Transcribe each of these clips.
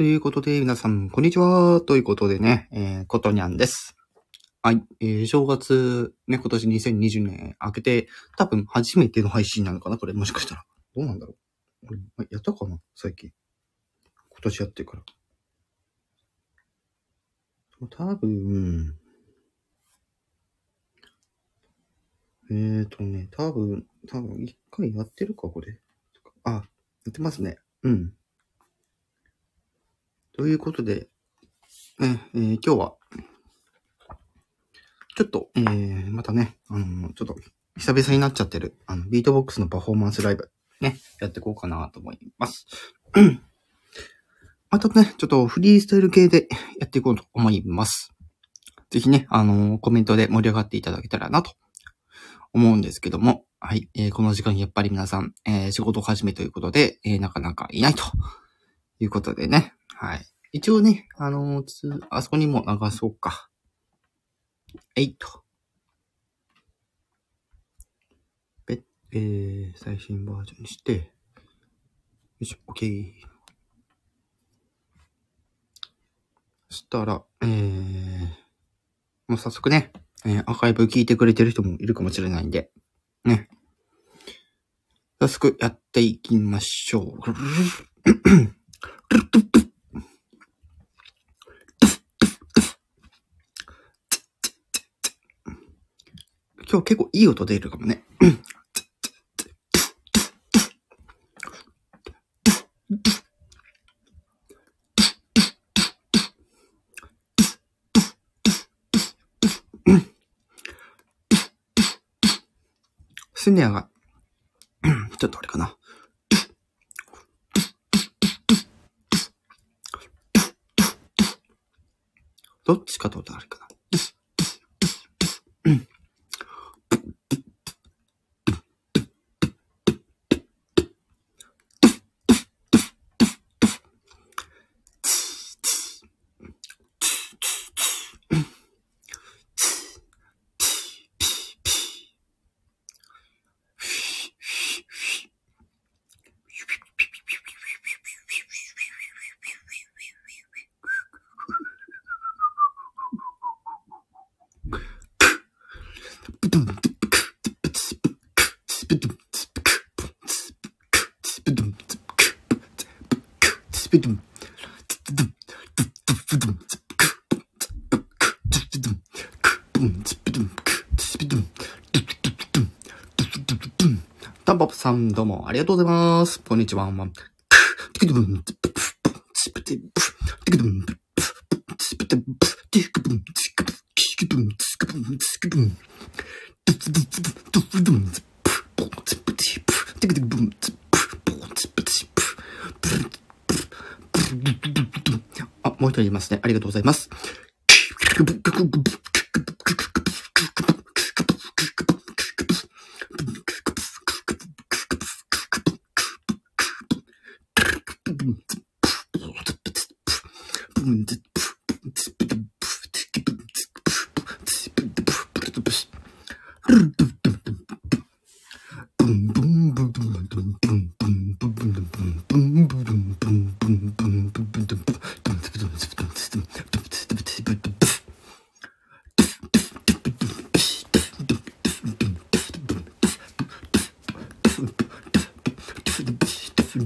ということで、皆さん、こんにちは。ということでね、えー、ことにゃんです。はい。えー、正月、ね、今年2020年明けて、多分初めての配信なのかなこれ、もしかしたら。どうなんだろう俺あやったかな最近。今年やってるから。多分、えーとね、多分、多分、一回やってるか、これ。あ、やってますね。うん。ということで、ね、えー今日は、ちょっと、えー、またね、あの、ちょっと、久々になっちゃってる、あの、ビートボックスのパフォーマンスライブ、ね、やっていこうかなと思います。またね、ちょっとフリースタイル系でやっていこうと思います。ぜひね、あのコメントで盛り上がっていただけたらなと思うんですけども、はい、えーこの時間やっぱり皆さん、えー仕事始めということで、えーなかなかいないということでね、はい。一応ね、あのつあそこにも流そうか。えいと。べ、えー、最新バージョンにして、よいしょ、OK。そしたら、えー、もう早速ね、えーアーカイブ聞いてくれてる人もいるかもしれないんで、ね。早速やっていきましょう。今日結構いい音出るかもね。スネアが、ちょっとあれかな。どっちかとあれかな。タンポポさん、どうもありがとうございます。こんにちは。もう一人いますね。ありがとうございます。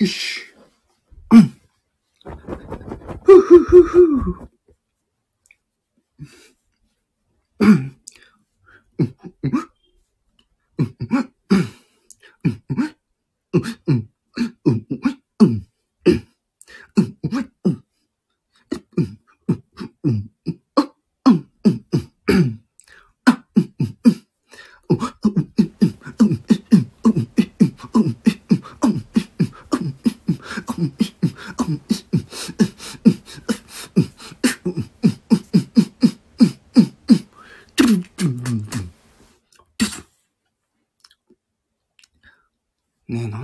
よし。うん。ふふふふ。うん。うん。うん。うん。うん。うん。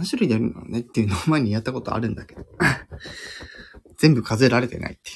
何種類でやるのねっていうのを前にやったことあるんだけど、全部数えられてないってい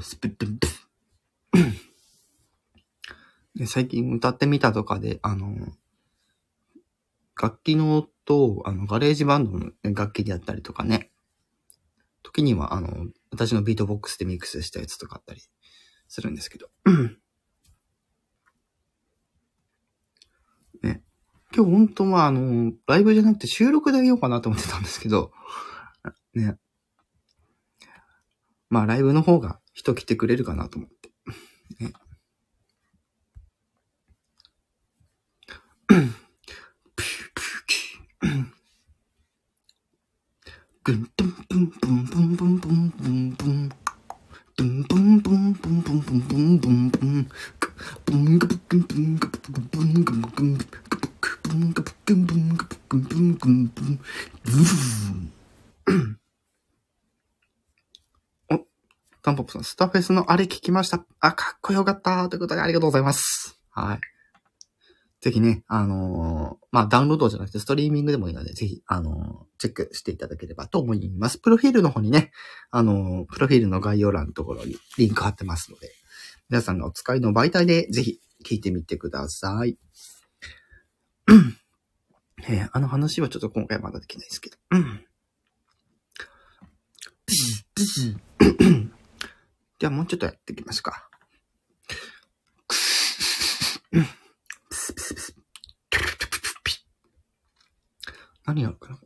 う。最近歌ってみたとかで、あの、楽器の音を、あの、 GarageBandの楽器でやったりとかね。時には、あの、私のビートボックスでミックスしたやつとかあったりするんですけど。ね。今日本当は、あの、ライブじゃなくて収録であげようかなと思ってたんですけど、ね。まあ、ライブの方が人来てくれるかなと思って。ね。グントンブンブンブンブンブンブンブン。ブンブンブンブンブンブンブンブンブン。ブングブクンブングブクブングブクンブブングブクンブングブクンブングブンブン。お、タンポポさん、スタフェスのあれ聞きました。あ、かっこよかった。ということでありがとうございます。はい。ぜひね、あのー、まあ、ダウンロードじゃなくてストリーミングでもいいので、ぜひ、あのー、チェックしていただければと思います。プロフィールの方にね、あのー、プロフィールの概要欄のところにリンク貼ってますので、皆さんのお使いの媒体でぜひ聞いてみてください。え、あの話はちょっと今回まだできないですけど。じゃあもうちょっとやっていきますか。何やるかな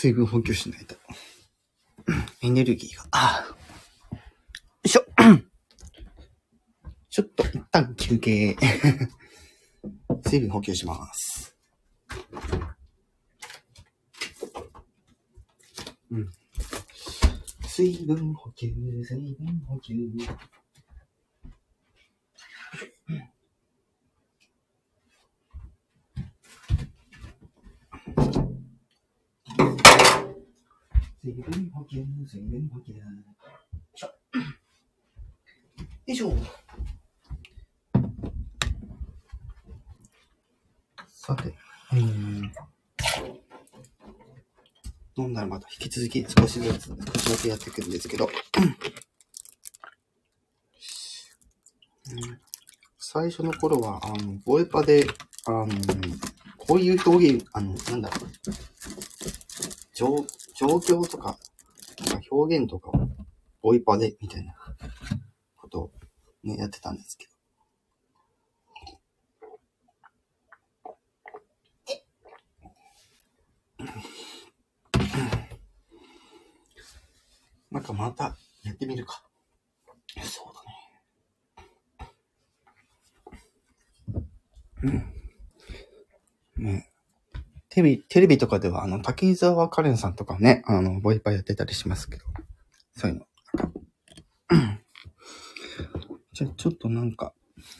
水分補給しないと。エネルギーが。あ。よいしょ。ちょっと一旦休憩。水分補給します。うん。水分補給、水分補給。水分補給、水分補給。よいしょ。さて、うん。飲んだらまた引き続き少しずつ、少しだけやっていくんですけど、最初の頃は、あの、ボエパで、あの、こういう表現、あの、なんだろう、状況とか、なんか表現とかを、ボイパで、みたいなことをね、やってたんですけど。なんかまたやってみるか。そうだね。うん。ねテレビ、テレビとかでは、あの、滝沢カレンさんとかね、あの、ボイパーやってたりしますけど、そういうの。じゃあ、ちょっとなんか、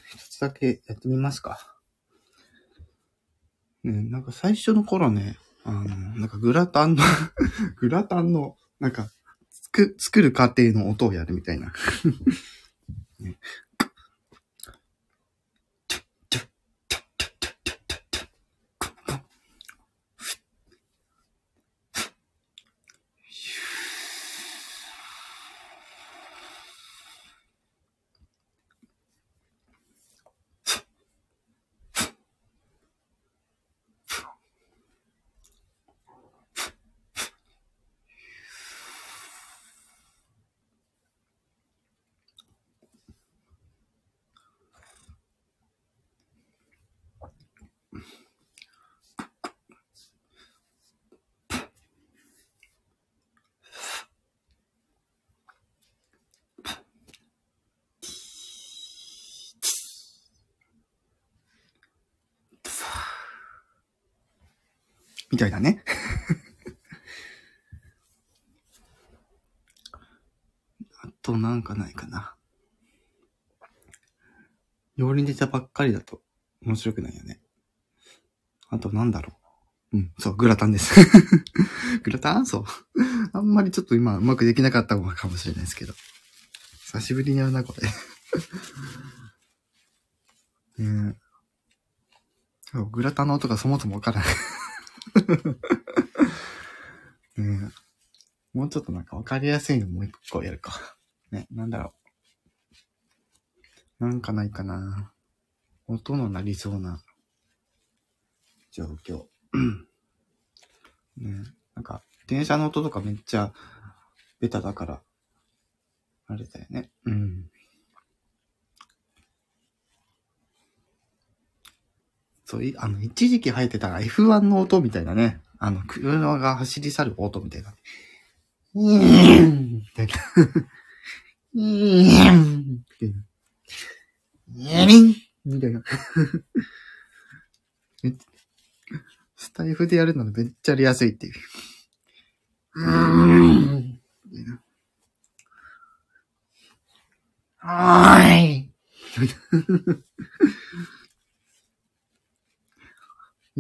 一つだけやってみますか。ね、なんか最初の頃ね、あの、なんかグラタンの グラタンの、なんか、作、作る過程の音をやるみたいな。ねみたいなね。あとなんかないかな。料理ネタばっかりだと面白くないよね。あとなんだろう。うん、そう、グラタンです。グラタン？そう。あんまりちょっと今うまくできなかったのかもしれないですけど。久しぶりにやるな、これ。ねえグラタンの音がそもそもわからない。ねもうちょっとなんかわかりやすいのもう一個やるか。ね、なんだろう。なんかないかな。音の鳴りそうな状況。ねなんか、電車の音とかめっちゃベタだから、あれだよね。うん。そう、あの、一時期入ってたら F1 の音みたいなね。あの、車が走り去る音みたいな。うーんみたいな。うーんみたいな。やりんみたいな。スタイフでやるのめっちゃやりやすいって。いう。うーんみたいな。はーい。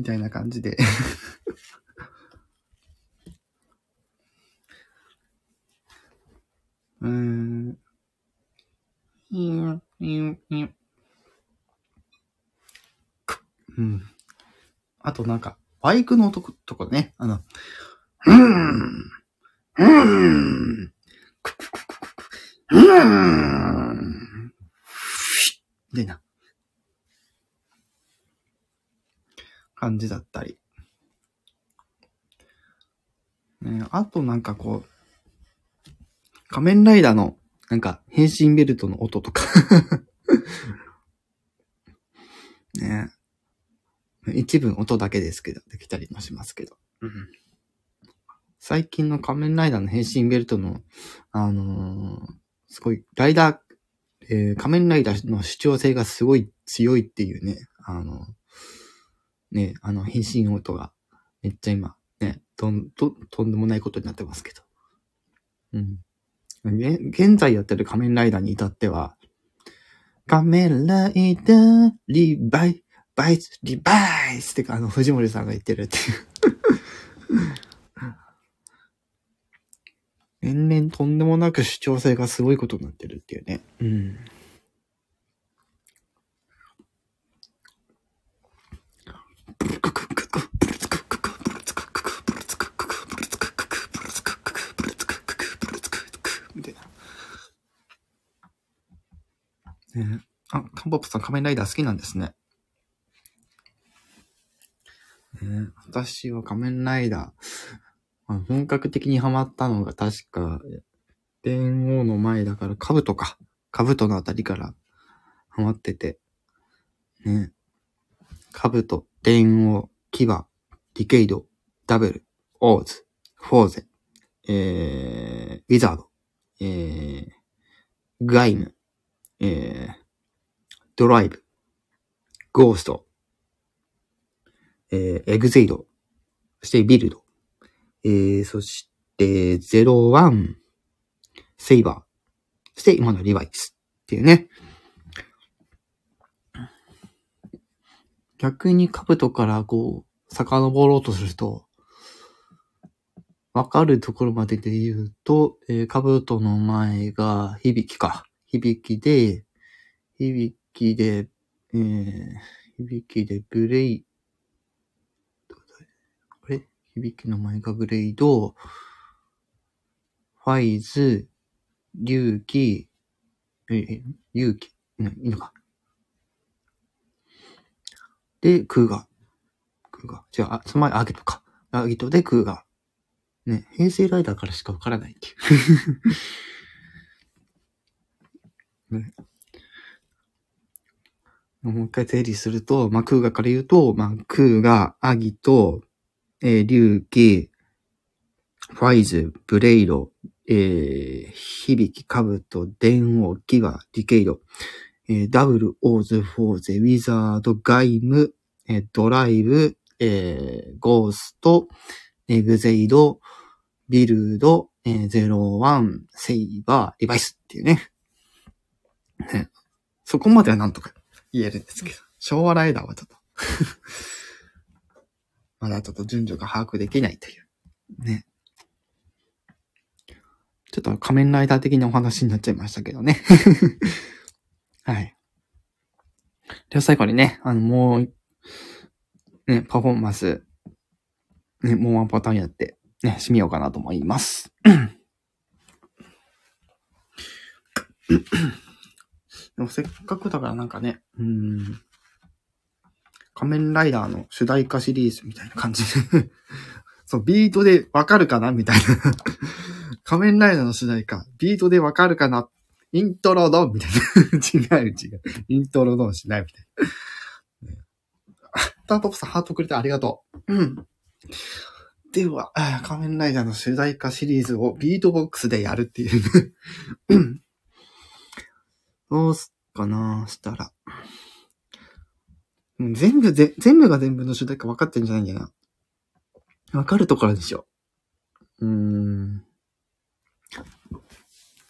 みたいな感じで。うーん。うん。あとなんか、バイクの音とかね、あの、うーん。うーん。くくくくくくうーん。みたいな感じだったり。ね、あとなんかこう、仮面ライダーの、なんか、変身ベルトの音とか。ね一部音だけですけど、できたりもしますけど。最近の仮面ライダーの変身ベルトの、あのーすごい、ライダー、えー仮面ライダーの主張性がすごい強いっていうね、あのね、あの変身音が、めっちゃ今、ね、とん、と、とんでもないことになってますけど。うん。げ現在やってる仮面ライダーに至っては、仮面ライダー、リバイ、バイス、リバイスってか、あの、藤森さんが言ってるっていう。年々とんでもなく主張性がすごいことになってるっていうね。うん。みたいな。ねあ、カンポップさん仮面ライダー好きなんですね。ね私は仮面ライダー、あ本格的にハマったのが確か、電王の前だから、カブトか。カブトのあたりからハマってて。ね。カブト、電王、キバ、ディケイド、ダブル、オーズ、フォーゼ、えー、ウィザード、えー、ガイム、えー、ドライブ、ゴースト、えー、エグゼイド、そしてビルド、えー、そして、ゼロワン、セイバー、そして今のリバイスっていうね。逆にカブトからこう、遡ろうとすると、わかるところまでで言うと、えー、かぶとの前が響きか。響きで、響きで、えー、響きでブレイ、あれ？響きの前がブレイド、ファイズ、隆起、え、え、勇気、いいのか。で、空が。空が。違う、あ、その前アギトか。アギトで空が。ね、平成ライダーからしかわからないっていう。ね。もう一回整理すると、まあ、空がから言うと、まあ、空が、アギと、えー、竜気、ファイズ、ブレイド、えー、響き、カブト、電王、ギガ、ディケイド、えー、ダブル、オーズ、フォーゼ、ウィザード、ガイム、えー、ドライブ、えー、ゴースト、エグゼイド、ビルド、えー、ゼロワン、セイバー、リバイスっていうね。ねそこまではなんとか言えるんですけど、昭和ライダーはちょっと まだちょっと順序が把握できないという。ね。ちょっと仮面ライダー的なお話になっちゃいましたけどね。はい。では最後にね、あの、もう、ね、パフォーマンス、ね、もうワンパターンやって、ね、締めようかなと思います。でもせっかくだからなんかね、うん、仮面ライダーの主題歌シリーズみたいな感じで そう、ビートでわかるかなみたいな 仮面ライダーの主題歌、ビートでわかるかなイントロドンみたいな。違う違う。イントロドンしないみたいな。タートップさんハートくれてありがとう。うん。では、仮面ライダーの主題歌シリーズをビートボックスでやるっていう うん。どうすっかなしたら。全部で、全部が全部の主題歌分かってんじゃないんだよな。分かるところでしょ。うーん。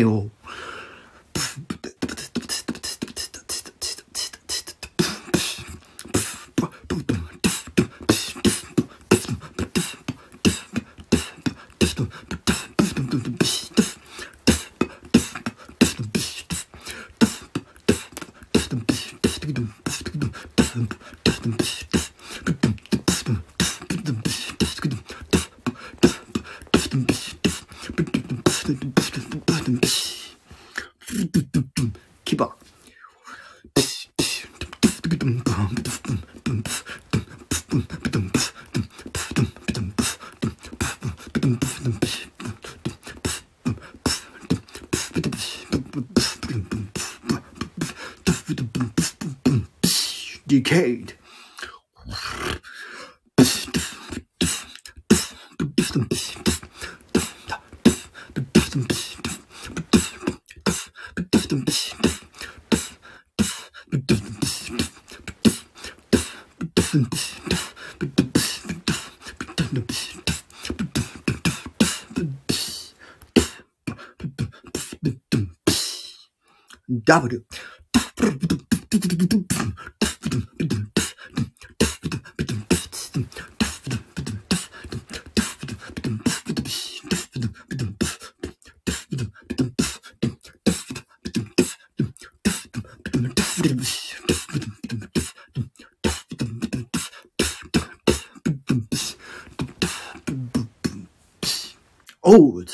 よ。Decayed. W Oh,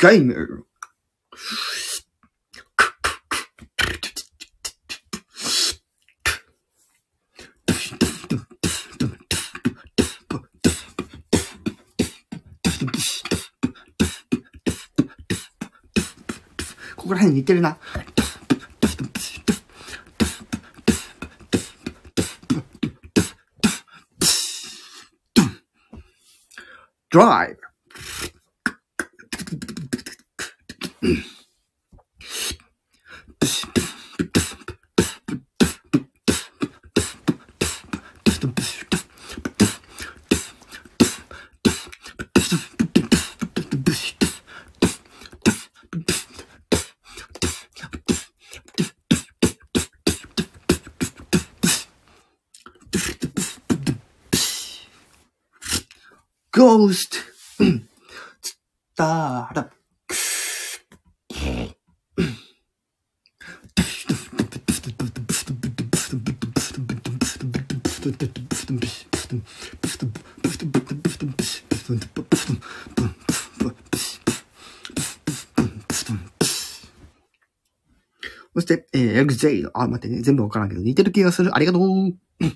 ゲーム。ここら辺似てるな。drive. Ghost. スターラ。そして、えー、エグゼイド。あ、待ってね。全部わからんけど、似てる気がする。ありがとう。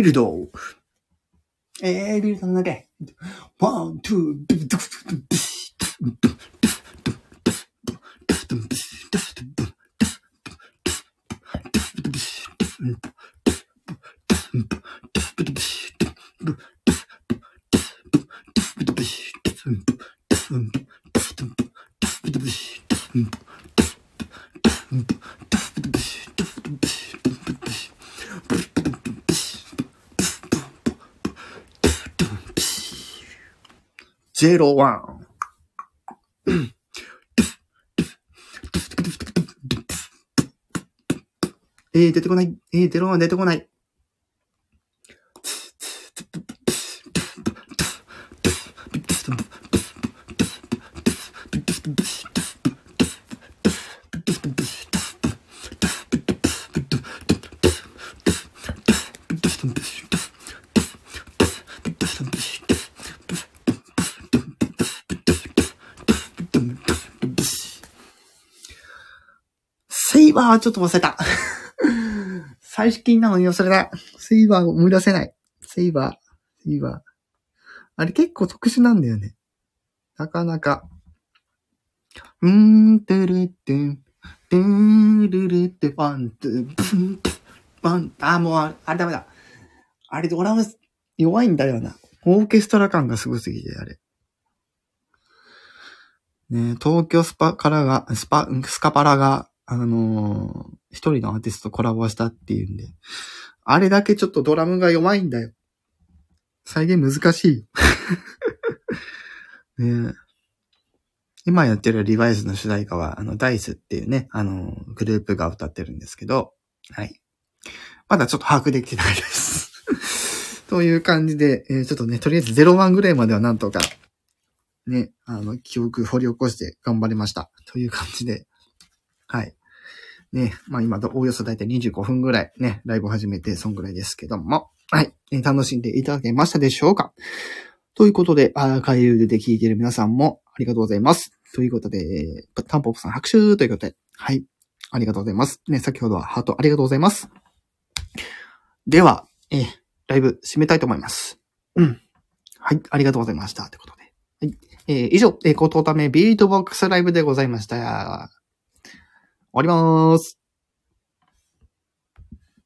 ビルド。えー、ビルドのけ。ワン、ツー、ビッド、ビッド、Mm-hmm. 01。えー、出てこない。えー、01出てこない。イバーはちょっと忘れた。最近なのに忘れた。セイバーを思い出せない。セイバー、セイバー。あれ結構特殊なんだよね。なかなか。うーん、てるってん、てーるるってパン、トゥ、プン、パン、あ、もうあれ、あれダメだ。あれドラム弱いんだよな。オーケストラ感がすごすぎて、あれ。ね東京スパからが、スパ、スカパラが、あのー一人のアーティストとコラボしたっていうんで、あれだけちょっとドラムが弱いんだよ。再現難しいよ。ね今やってるリバイスの主題歌は、あの、ダイスっていうね、あの、グループが歌ってるんですけど、はい。まだちょっと把握できてないです。という感じで、えーちょっとね、とりあえず01ぐらいまではなんとか、ね、あの、記憶掘り起こして頑張りました。という感じで、はい。ね、まあ今、おおよそだいたい25分ぐらいね、ライブを始めて、そんぐらいですけども、はい。えー楽しんでいただけましたでしょうか？ということで、アーカイブで聞いている皆さんもありがとうございます。ということで、タンポポさん拍手ということで、はい。ありがとうございます。ね、先ほどはハートありがとうございます。では、えーライブ締めたいと思います。うん。はい、ありがとうございました。ということで。はい。えー以上、えー、ことためビートボックスライブでございました。終わりまーす。